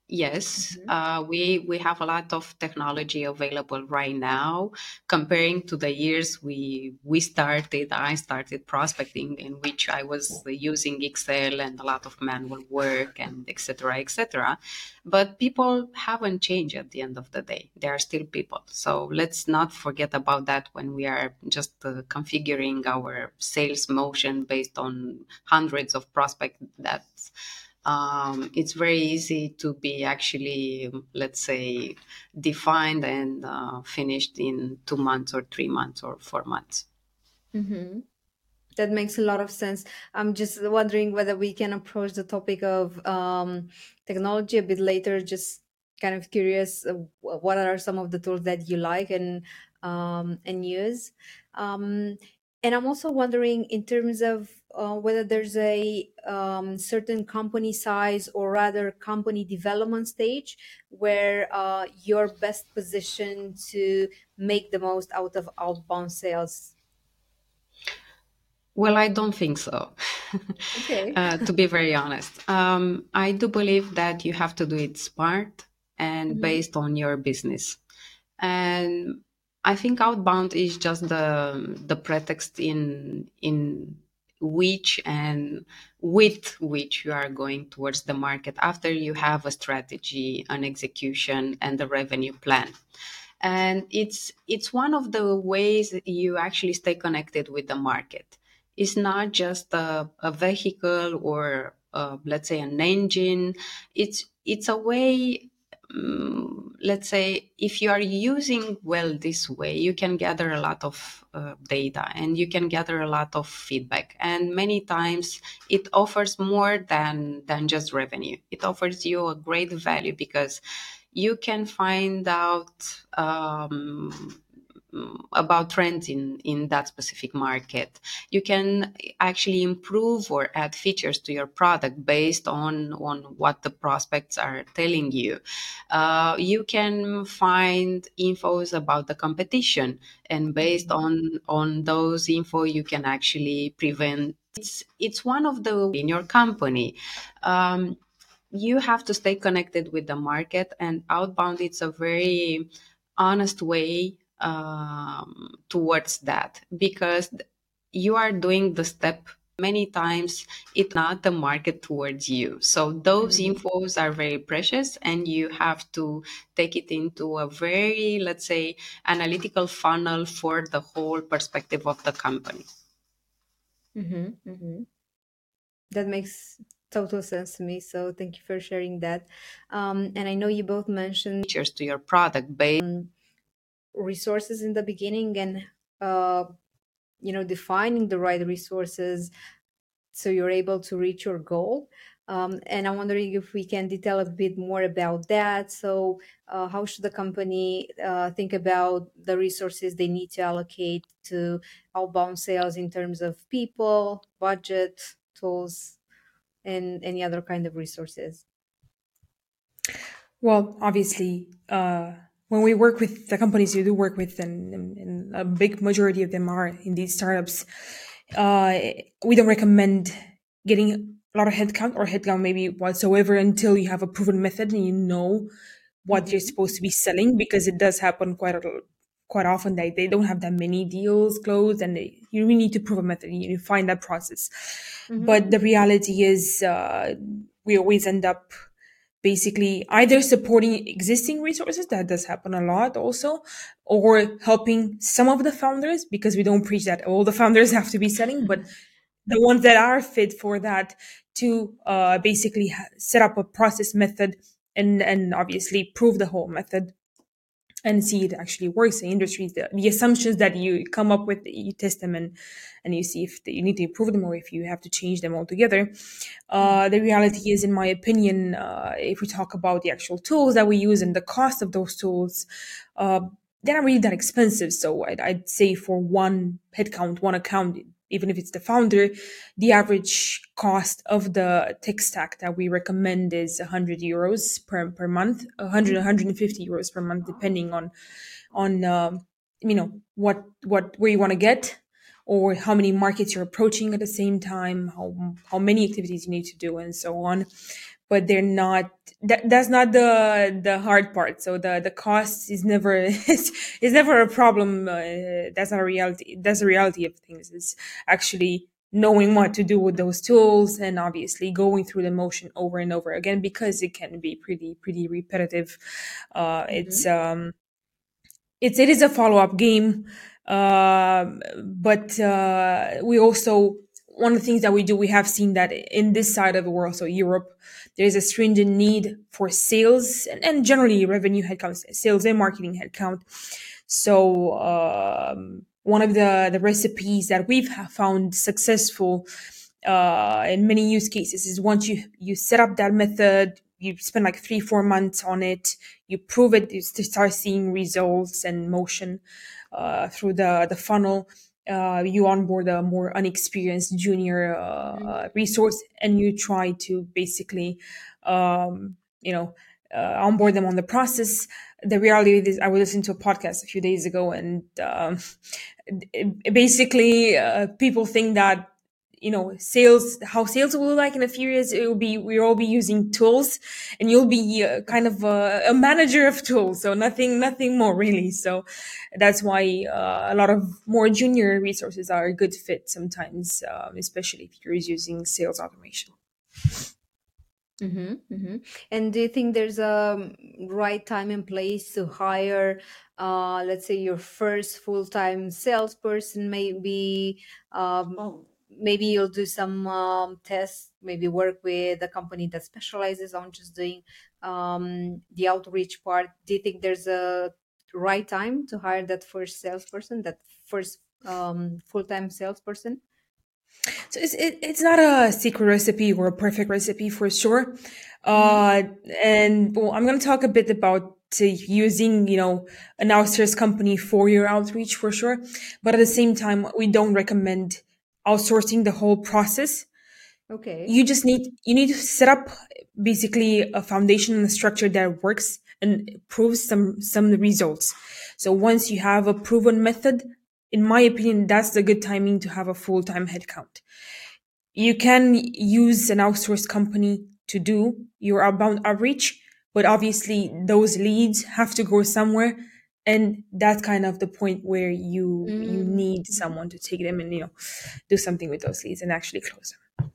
Yes, Mhm. uh, we we have a lot of technology available right now. Comparing to the years we we started, I started prospecting, in which I was using Excel and a lot of manual work and etc. etc. But people haven't changed at the end of the day. They are still people. So let's not forget about that when we are just uh, configuring our sales motion based on hundreds of prospects. That's um, it's very easy to be actually, let's say, defined and uh, finished in two months or three months or four months. Mm-hmm. That makes a lot of sense. I'm just wondering whether we can approach the topic of um, technology a bit later. Just kind of curious, uh, what are some of the tools that you like and um, and use? And I'm also wondering in terms of uh, whether there's a um, certain company size or rather company development stage where uh, you're best positioned to make the most out of outbound sales. Well, I don't think so. Okay. uh, to be very honest, um, I do believe that you have to do it smart and Mhm. based on your business. And I think outbound is just the the pretext in in which and with which you are going towards the market after you have a strategy, an execution, and a revenue plan. And it's it's one of the ways you actually stay connected with the market. It's not just a, a vehicle or uh, let's say an engine. It's it's a way um, let's say if you are using well this way you can gather a lot of uh, data and you can gather a lot of feedback. And many times it offers more than than just revenue. It offers you a great value because you can find out um, mm, about trends in, in that specific market. You can actually improve or add features to your product based on, on what the prospects are telling you. Uh, you can find infos about the competition and based on, on those info, you can actually prevent it's it's one of the in your company um, you have to stay connected with the market and outbound it's a very honest way um, towards that because you are doing the step many times it's not the market towards you so those mm-hmm. infos are very precious and you have to take it into a very let's say analytical funnel for the whole perspective of the company mm-hmm, mm-hmm. that makes total sense to me. So thank you for sharing that. Um, and I know you both mentioned features to your product based um, resources in the beginning and uh, you know defining the right resources so you're able to reach your goal. Um, and I'm wondering if we can detail a bit more about that. So, uh, how should the company uh, think about the resources they need to allocate to outbound sales in terms of people, budget, tools, and any other kind of resources? Well, obviously, uh, when we work with the companies you do work with, and, and a big majority of them are in these startups, uh, we don't recommend getting a lot of headcount or headcount maybe whatsoever until you have a proven method and you know what you're supposed to be selling because it does happen quite a quite often that they don't have that many deals closed and they, you really need to prove a method you find that process mm-hmm. but the reality is uh, we always end up basically either supporting existing resources that does happen a lot also or helping some of the founders because we don't preach that all the founders have to be selling but the ones that are fit for that to uh, basically set up a process method and and obviously prove the whole method and see it actually works in industries. The, the, assumptions that you come up with, you test them and and you see if you need to improve them or if you have to change them altogether. Uh, the reality is, in my opinion, uh, if we talk about the actual tools that we use and the cost of those tools, uh, they're not really that expensive. So I'd, I'd say for one headcount, one account, even if it's the founder, the average cost of the tech stack that we recommend is 100 euros per, per month, 100, 150 euros per month, depending on, on, uh, you know, what, what, where you want to get or how many markets you're approaching at the same time, how, how many activities you need to do and so on but they're not that, that's not the the hard part. So the the cost is never is, is never a problem uh, that's not a reality that's a reality of things. Is actually knowing what to do with those tools and obviously going through the motion over and over again because it can be pretty pretty repetitive. Uh, mm-hmm. it's um it's it is a follow-up game uh, but uh, we also one of the things that we do we have seen that in this side of the world so europe there's a stringent need for sales and, and generally revenue headcount, sales and marketing headcount. So um, one of the, the recipes that we've found successful uh, in many use cases is once you, you set up that method, you spend like three, four months on it, you prove it, you start seeing results and motion uh, through the, the funnel uh, you onboard a more unexperienced junior uh, mm-hmm. resource and you try to basically um, you know uh, onboard them on the process the reality is i was listening to a podcast a few days ago and um, basically uh, people think that you know sales how sales will look like in a few years it will be we'll all be using tools and you'll be uh, kind of a, a, manager of tools so nothing nothing more really. So that's why uh, a lot of more junior resources are a good fit sometimes um, especially if you're using sales automation. Mm-hmm, mm-hmm. And do you think there's a right time and place to hire, uh, let's say, your first full time salesperson, maybe um, oh maybe you'll do some um, tests maybe work with a company that specializes on just doing um, the outreach part. Do you think there's a right time to hire that first salesperson that first um, full-time salesperson? So it's, it, it's not a secret recipe or a perfect recipe for sure. Uh, and well, i'm going to talk a bit about using you know an outsourced company for your outreach for sure. But at the same time we don't recommend outsourcing the whole process. Okay. you just need you need to set up basically a foundation and a structure that works and proves some some results. So once you have a proven method in my opinion that's the good timing to have a full-time headcount. You can use an outsourced company to do your outbound outreach but obviously those leads have to go somewhere and that's kind of the point where you you Mm. need someone to take them and you know do something with those leads and actually close them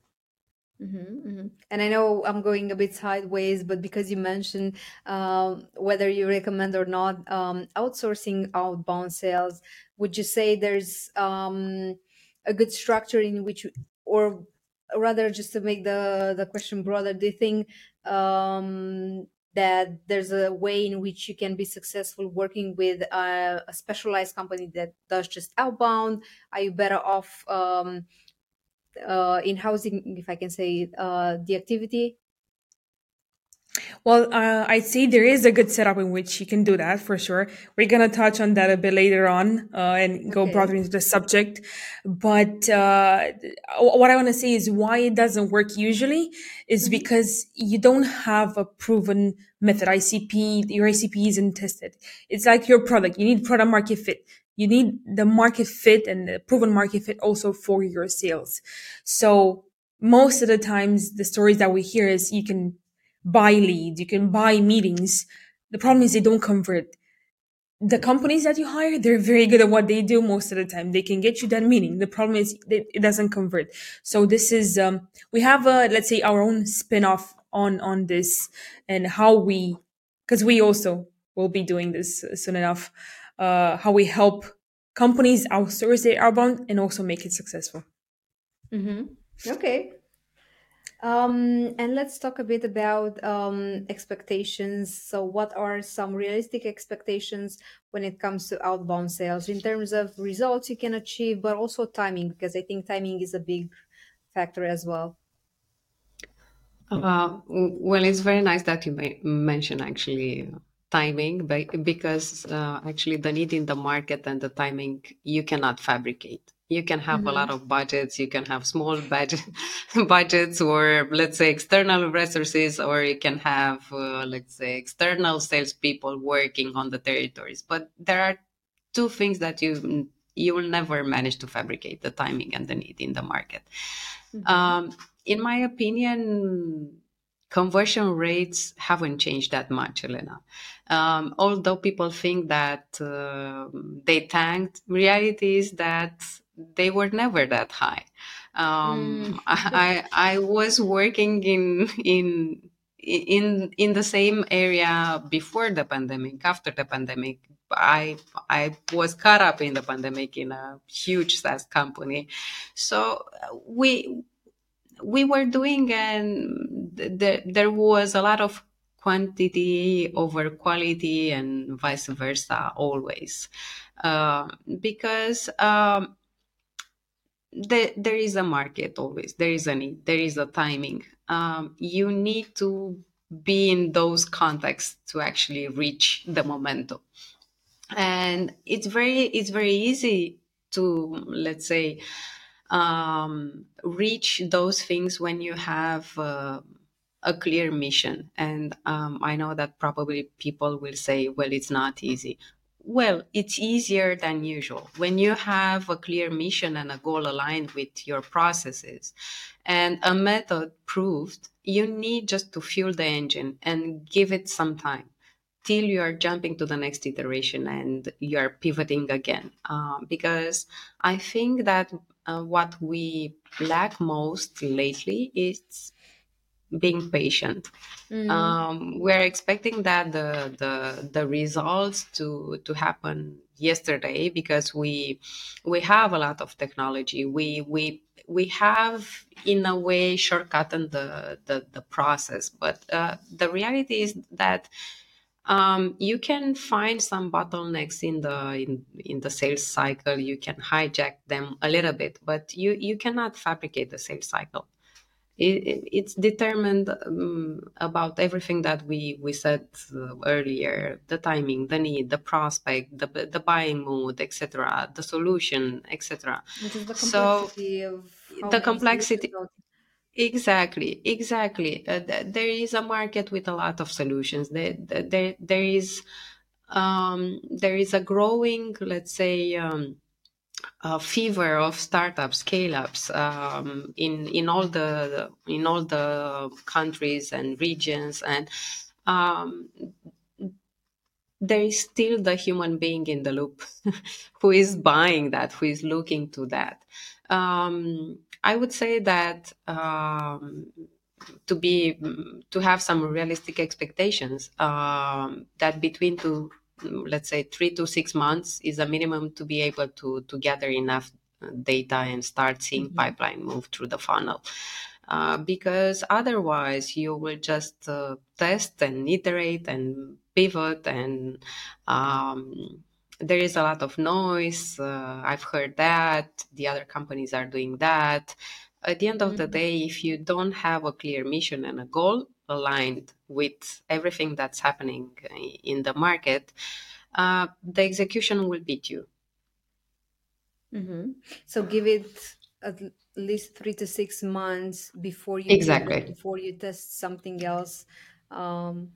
Mhm, mhm. And I know I'm going a bit sideways, but because you mentioned um, whether you recommend or not um, outsourcing outbound sales, would you say there's um, a good structure in which, or rather, just to make the the question broader, do you think um, that there's a way in which you can be successful working with a, a specialized company that does just outbound? Are you better off? Um, uh, in housing, if I can say, uh, the activity. Well, uh, I'd say there is a good setup in which you can do that for sure. We're gonna touch on that a bit later on uh, and go Okay. broader into the subject. But uh, what I want to say is why it doesn't work usually is Mhm. because you don't have a proven method. ICP, your ICP isn't tested. It's like your product. You need product market fit. You need the market fit and the proven market fit also for your sales. So most of the times, the stories that we hear is you can buy leads, you can buy meetings. The problem is they don't convert. The companies that you hire, they're very good at what they do most of the time. They can get you that meeting. The problem is it doesn't convert. So this is um, we have a let's say our own spin-off on on this and how we because we also will be doing this soon enough. Uh, how we help companies outsource their outbound and also make it successful. Mm-hmm. Okay. Um, and let's talk a bit about um, expectations. So, what are some realistic expectations when it comes to outbound sales in terms of results you can achieve, but also timing? Because I think timing is a big factor as well. Uh, well, it's very nice that you mention actually timing, because uh, actually the need in the market and the timing you cannot fabricate. You can have a lot Mm-hmm. of budgets. You can have small budget budgets, or let's say external resources, or you can have uh, let's say external salespeople working on the territories. But there are two things that you you will never manage to fabricate: the timing and the need in the market. Mm-hmm. Um, in my opinion, conversion rates haven't changed that much, Elena. Um, although people think that uh, they tanked, reality is that they were never that high. Um, Mm. I, I was working in in in in the same area before the pandemic. After the pandemic, I I was caught up in the pandemic in a huge SaaS company, so uh, we we were doing and th- there was a lot of quantity over quality and vice versa always uh, because um, the, there is a market always there is a need there is a timing um, you need to be in those contexts to actually reach the momentum and it's very it's very easy to let's say um, reach those things when you have uh, a clear mission. And um, I know that probably people will say, well, it's not easy. Well, it's easier than usual. When you have a clear mission and a goal aligned with your processes and a method proved, you need just to fuel the engine and give it some time till you are jumping to the next iteration and you are pivoting again. Um, because I think that uh, what we lack most lately is being patient. Mm. Um, we're expecting that the, the the results to to happen yesterday because we we have a lot of technology. We we we have in a way shortcutted the the, the process, but uh, the reality is that um, you can find some bottlenecks in the in, in the sales cycle. You can hijack them a little bit, but you you cannot fabricate the sales cycle. It, it's determined um, about everything that we we said uh, earlier. The timing the need the prospect the, the buying mood etc the solution etc which the complexity so of the complexity exactly exactly. Uh, th- there is a market with a lot of solutions. There there, there is um, there is a growing let's say um, uh, fever of startups, scale-ups um, in in all the in all the countries and regions, and um, there is still the human being in the loop who is buying that, who is looking to that. Um, I would say that um, to be to have some realistic expectations um, that between two let's say three to six months is a minimum to be able to to gather enough uh, data and start seeing mm-hmm. pipeline move through the funnel uh, because otherwise you will just uh, test and iterate and pivot and um, there is a lot of noise uh, i've heard that the other companies are doing that at the end of mm-hmm. the day if you don't have a clear mission and a goal aligned with everything that's happening in the market, uh, the execution will beat you. Mm-hmm. So give it at least three to six months before you exactly before you test something else. Um,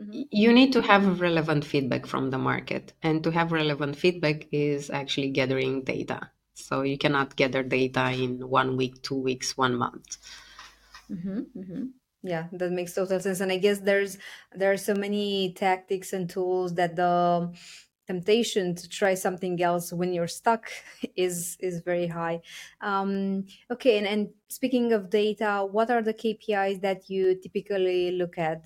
mm-hmm. You need to have relevant feedback from the market, and to have relevant feedback is actually gathering data. So you cannot gather data in one week, two weeks, one month. Mm-hmm, mm-hmm. Yeah, that makes total sense. And I guess there's there are so many tactics and tools that the temptation to try something else when you're stuck is is very high. Um, okay, and, and speaking of data, what are the KPIs that you typically look at?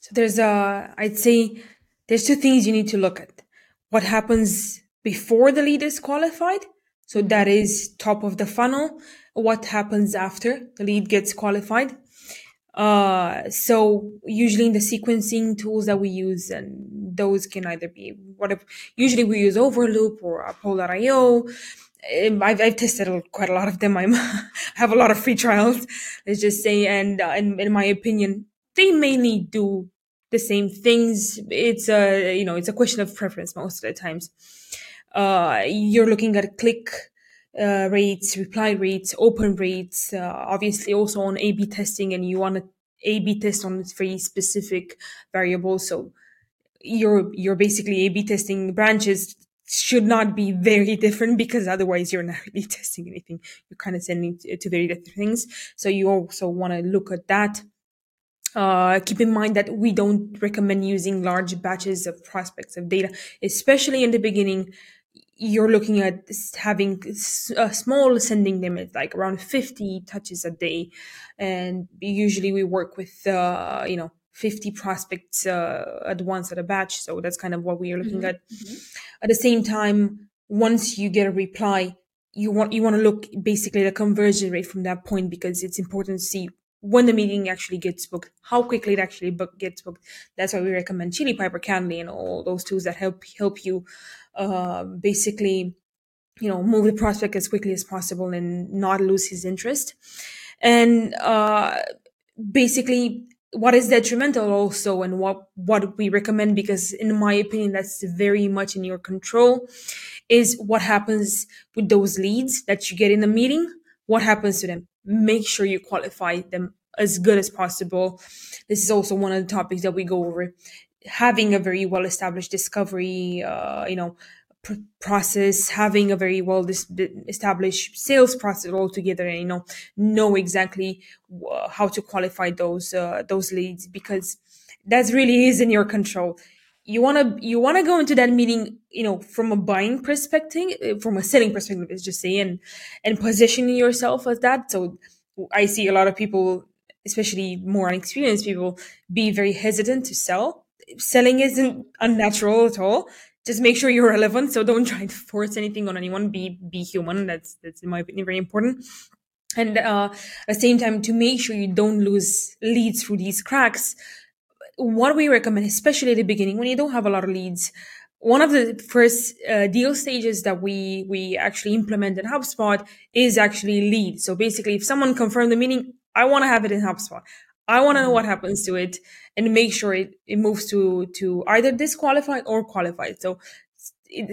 So there's a I'd say there's two things you need to look at. What happens before the lead is qualified? So that is top of the funnel what happens after the lead gets qualified. Uh, so usually in the sequencing tools that we use, and those can either be whatever. Usually we use Overloop or Apollo.io. Um, I've, I've tested quite a lot of them. I'm have a lot of free trials. Let's just say, and uh, in, in my opinion, they mainly do the same things. It's a you know it's a question of preference most of the times. Uh, you're looking at click uh, rates, reply rates, open rates, uh, obviously also on A/B testing, and you want to A/B test on very specific variables. So you're you're basically A/B testing branches should not be very different because otherwise you're not really testing anything. You're kind of sending to, to very different things. So you also want to look at that. Uh, keep in mind that we don't recommend using large batches of prospects of data, especially in the beginning you're looking at having a small sending limit, like around 50 touches a day. And usually we work with, uh, you know, 50 prospects uh, at once at a batch. So that's kind of what we are looking mm-hmm. at. Mm-hmm. At the same time, once you get a reply, you want you want to look basically the conversion rate from that point because it's important to see when the meeting actually gets booked, how quickly it actually book, gets booked. That's why we recommend Chili Piper, Calendly, and all those tools that help help you uh, basically, you know, move the prospect as quickly as possible and not lose his interest. And uh, basically, what is detrimental also, and what what we recommend, because in my opinion, that's very much in your control, is what happens with those leads that you get in the meeting. What happens to them? Make sure you qualify them as good as possible. This is also one of the topics that we go over having a very well established discovery uh, you know pr- process having a very well dis- established sales process altogether and you know know exactly w- how to qualify those uh, those leads because that really is in your control. You want to you want to go into that meeting you know from a buying perspective uh, from a selling perspective let's just say and and positioning yourself as that. So i see a lot of people especially more inexperienced people be very hesitant to sell selling isn't unnatural at all. Just make sure you're relevant. So don't try to force anything on anyone. Be be human. That's that's in my opinion very important. And uh, at the same time, to make sure you don't lose leads through these cracks, what we recommend, especially at the beginning when you don't have a lot of leads, one of the first uh, deal stages that we we actually implement in HubSpot is actually lead. So basically, if someone confirmed the meeting, I want to have it in HubSpot. I want to know what happens to it and make sure it, it moves to to either disqualified or qualified. So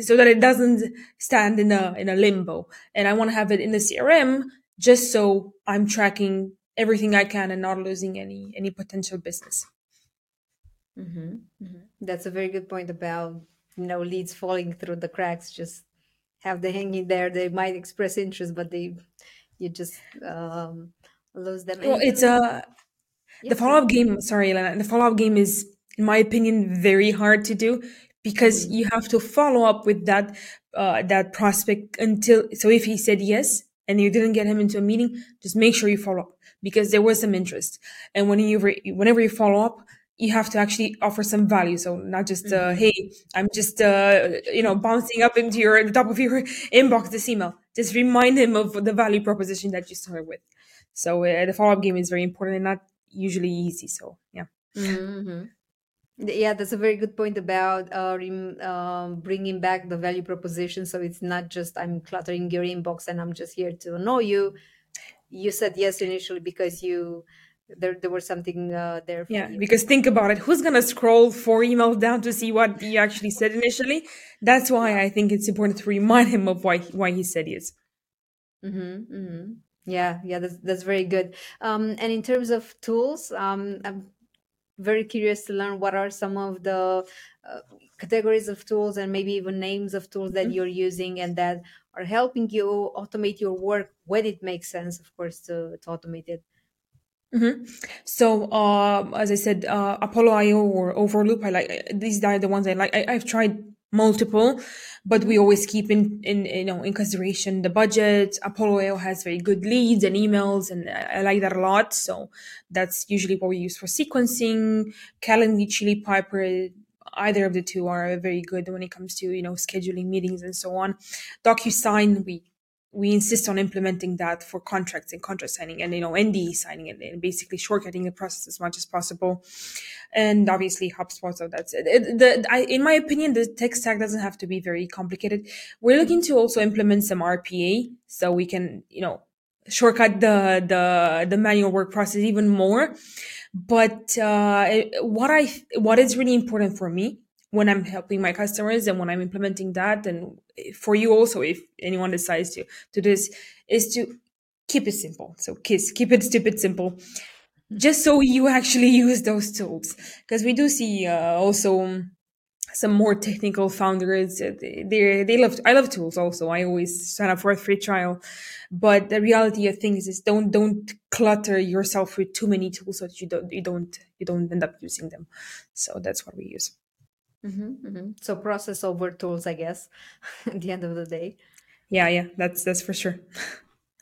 so that it doesn't stand in a in a limbo. And I want to have it in the CRM just so I'm tracking everything I can and not losing any any potential business. Mm-hmm. Mm-hmm. That's a very good point about you know leads falling through the cracks. Just have they hanging there. They might express interest, but they you just um, lose them. Well, it's a yes, the follow up game. Sorry, Elena. The follow up game is, in my opinion, very hard to do because mm-hmm. you have to follow up with that uh, that prospect until. So if he said yes and you didn't get him into a meeting, just make sure you follow up because there was some interest. And when you whenever you follow up, you have to actually offer some value. So not just, uh, mm-hmm. hey, I'm just, uh, you know, bouncing up into your the top of your inbox this email. Just remind him of the value proposition that you started with. So uh, the follow up game is very important and not usually easy. So yeah. Mm-hmm. Yeah, that's a very good point about uh, rem- um, bringing back the value proposition. So it's not just I'm cluttering your inbox and I'm just here to annoy you. You said yes initially because you there there was something uh, there. yeah, you. because think about it. Who's gonna scroll four emails down to see what you actually said initially? That's why I think it's important to remind him of why why he said yes. Mm-hmm, mm-hmm. Yeah, yeah, that's that's very good. Um, and in terms of tools, um, I'm very curious to learn what are some of the uh, categories of tools and maybe even names of tools that mm-hmm. you're using and that are helping you automate your work when it makes sense, of course, to, to automate it. Mm-hmm. So, uh, as I said, uh, Apollo IO or Overloop, I like these are the ones I like. I, have tried multiple, but we always keep in, in you know in consideration the budget. Apollo IO has very good leads and emails, and I, I like that a lot. So that's usually what we use for sequencing. Calendly, Chili Piper, either of the two are very good when it comes to you know scheduling meetings and so on. DocuSign, we we insist on implementing that for contracts and contract signing and you know NDA signing and, and basically shortcutting the process as much as possible. And obviously HubSpot. So that's it. The, I, in my opinion, the tech stack doesn't have to be very complicated. We're looking to also implement some RPA so we can you know shortcut the the the manual work process even more. But uh, what I what is really important for me when I'm helping my customers and when I'm implementing that, and for you also, if anyone decides to do this, is to keep it simple. So kiss, keep it stupid simple, just so you actually use those tools. Because we do see uh, also some more technical founders. Uh, they they love. I love tools also. I always sign up for a free trial, but the reality of things is don't don't clutter yourself with too many tools so that you don't you don't you don't end up using them. So that's what we use. Mm-hmm, mm-hmm. So process over tools, I guess, at the end of the day. Yeah, yeah, that's that's for sure.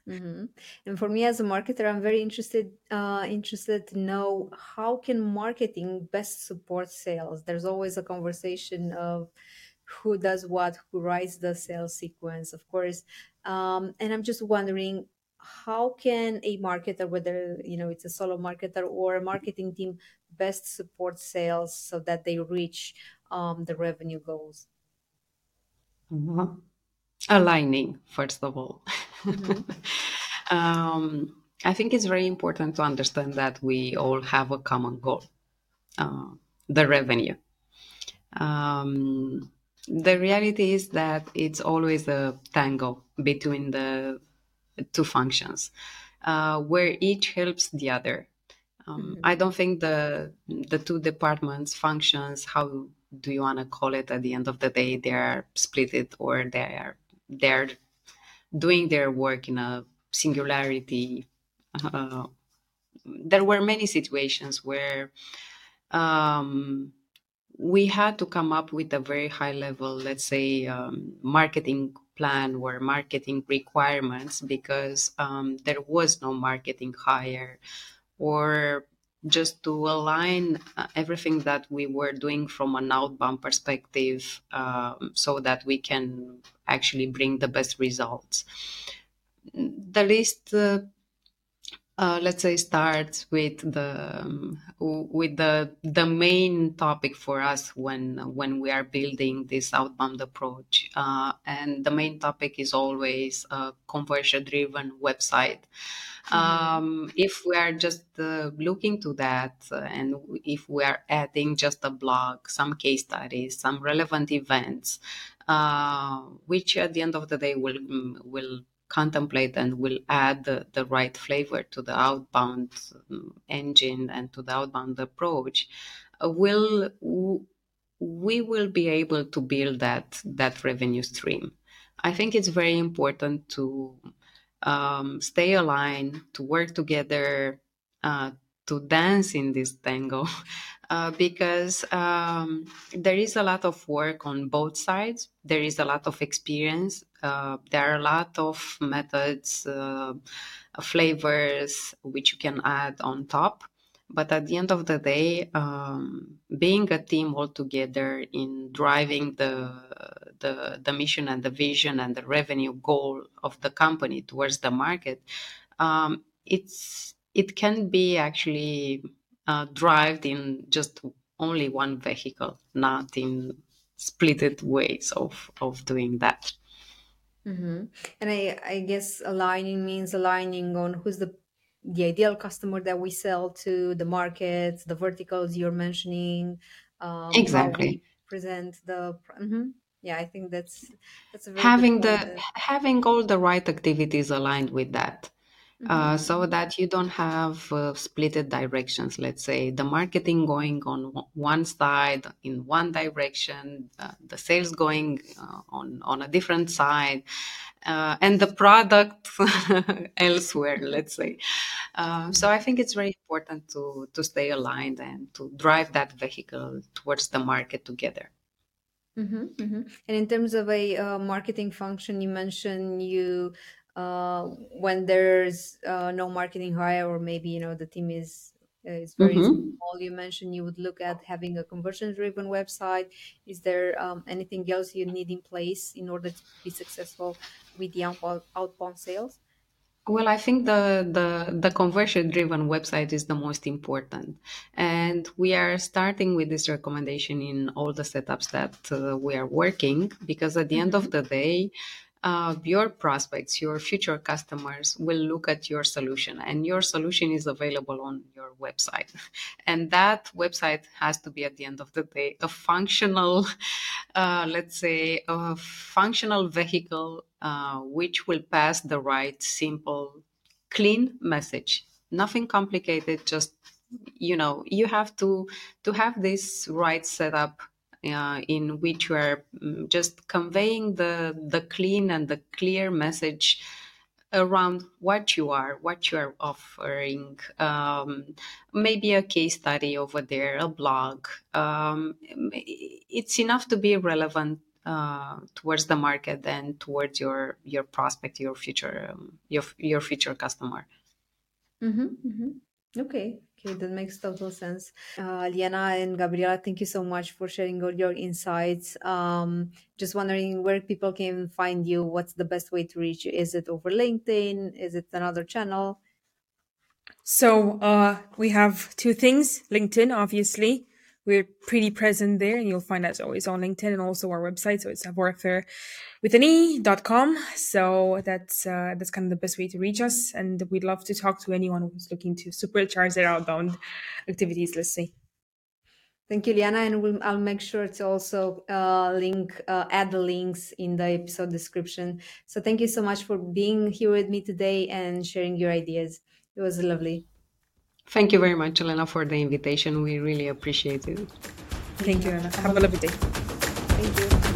Mm-hmm. And for me as a marketer, I'm very interested uh, interested to know how can marketing best support sales. There's always a conversation of who does what, who writes the sales sequence, of course. Um, and I'm just wondering how can a marketer, whether you know it's a solo marketer or a marketing team, best support sales so that they reach um, the revenue goals? Mm-hmm. Aligning, first of all. Mm-hmm. um, I think it's very important to understand that we all have a common goal uh, the revenue. Um, the reality is that it's always a tango between the two functions uh, where each helps the other. Um, mm-hmm. I don't think the the two departments functions how do you want to call it at the end of the day they are split it or they are they're doing their work in a singularity uh, there were many situations where um, we had to come up with a very high level let's say um, marketing plan or marketing requirements because um, there was no marketing hire or just to align uh, everything that we were doing from an outbound perspective um, so that we can actually bring the best results. The list uh, uh, let's say start with the um, with the the main topic for us when when we are building this outbound approach uh, and the main topic is always a conversion driven website mm-hmm. um, if we are just uh, looking to that uh, and if we are adding just a blog some case studies some relevant events uh, which at the end of the day will will contemplate and will add the, the right flavor to the outbound um, engine and to the outbound approach, uh, will we will be able to build that that revenue stream. I think it's very important to um, stay aligned, to work together, uh, to dance in this tango, uh, because um, there is a lot of work on both sides. There is a lot of experience. Uh, there are a lot of methods, uh, flavors which you can add on top. But at the end of the day, um, being a team all together in driving the, the the mission and the vision and the revenue goal of the company towards the market, um, it's it can be actually uh, driven in just only one vehicle, not in splitted ways of of doing that. Mm-hmm. And I, I guess aligning means aligning on who's the the ideal customer that we sell to, the markets, the verticals you're mentioning. Um, exactly. present the. Mm-hmm. Yeah, I think that's that's having the having all the right activities aligned with that. Uh, so mm-hmm. that you don't have uh, splitted directions. Let's say the marketing going on one side in one direction, uh, the sales going uh, on on a different side, uh, and the product elsewhere. Let's say. So I think it's very important to to stay aligned and to drive that vehicle towards the market together. Mm-hmm, mm-hmm. And in terms of a marketing function, you mentioned you uh, when there's uh, no marketing hire or maybe you know the team is is very mm-hmm. small you mentioned you would look at having a conversion driven website is there um, anything else you need in place in order to be successful with the outbound, outbound sales well, I think the, the, the conversion driven website is the most important. And we are starting with this recommendation in all the setups that uh, we are working because at the end of mm-hmm. the day, uh, your prospects, your future customers will look at your solution, and your solution is available on your website. And that website has to be, at the end of the day, a functional, uh, let's say, a functional vehicle uh, which will pass the right, simple, clean message. Nothing complicated, just you know you have to to have this right setup uh, in which you are mm, just conveying the the clean and the clear message around what you are, what you are offering, um, maybe a case study over there, a blog. Um, it's enough to be relevant uh, towards the market and towards your your prospect, your future um, your your future customer. Mm-hmm, mm-hmm. Okay, Okay, that makes total sense. Uh, Liana and Gabriela, thank you so much for sharing all your insights. Um, just wondering where people can find you. What's the best way to reach you? Is it over LinkedIn? Is it another channel? So uh, we have two things LinkedIn, obviously. We're pretty present there, and you'll find us always on LinkedIn and also our website. So it's SavoireFair with an e.com. So that's uh, that's kind of the best way to reach us, and we'd love to talk to anyone who's looking to supercharge their outbound activities. Let's say. Thank you, Liana, and we'll, I'll make sure to also uh, link, uh, add the links in the episode description. So thank you so much for being here with me today and sharing your ideas. It was lovely. Thank you very much, Elena, for the invitation. We really appreciate it. Thank you, Elena. Have a lovely day. Thank you.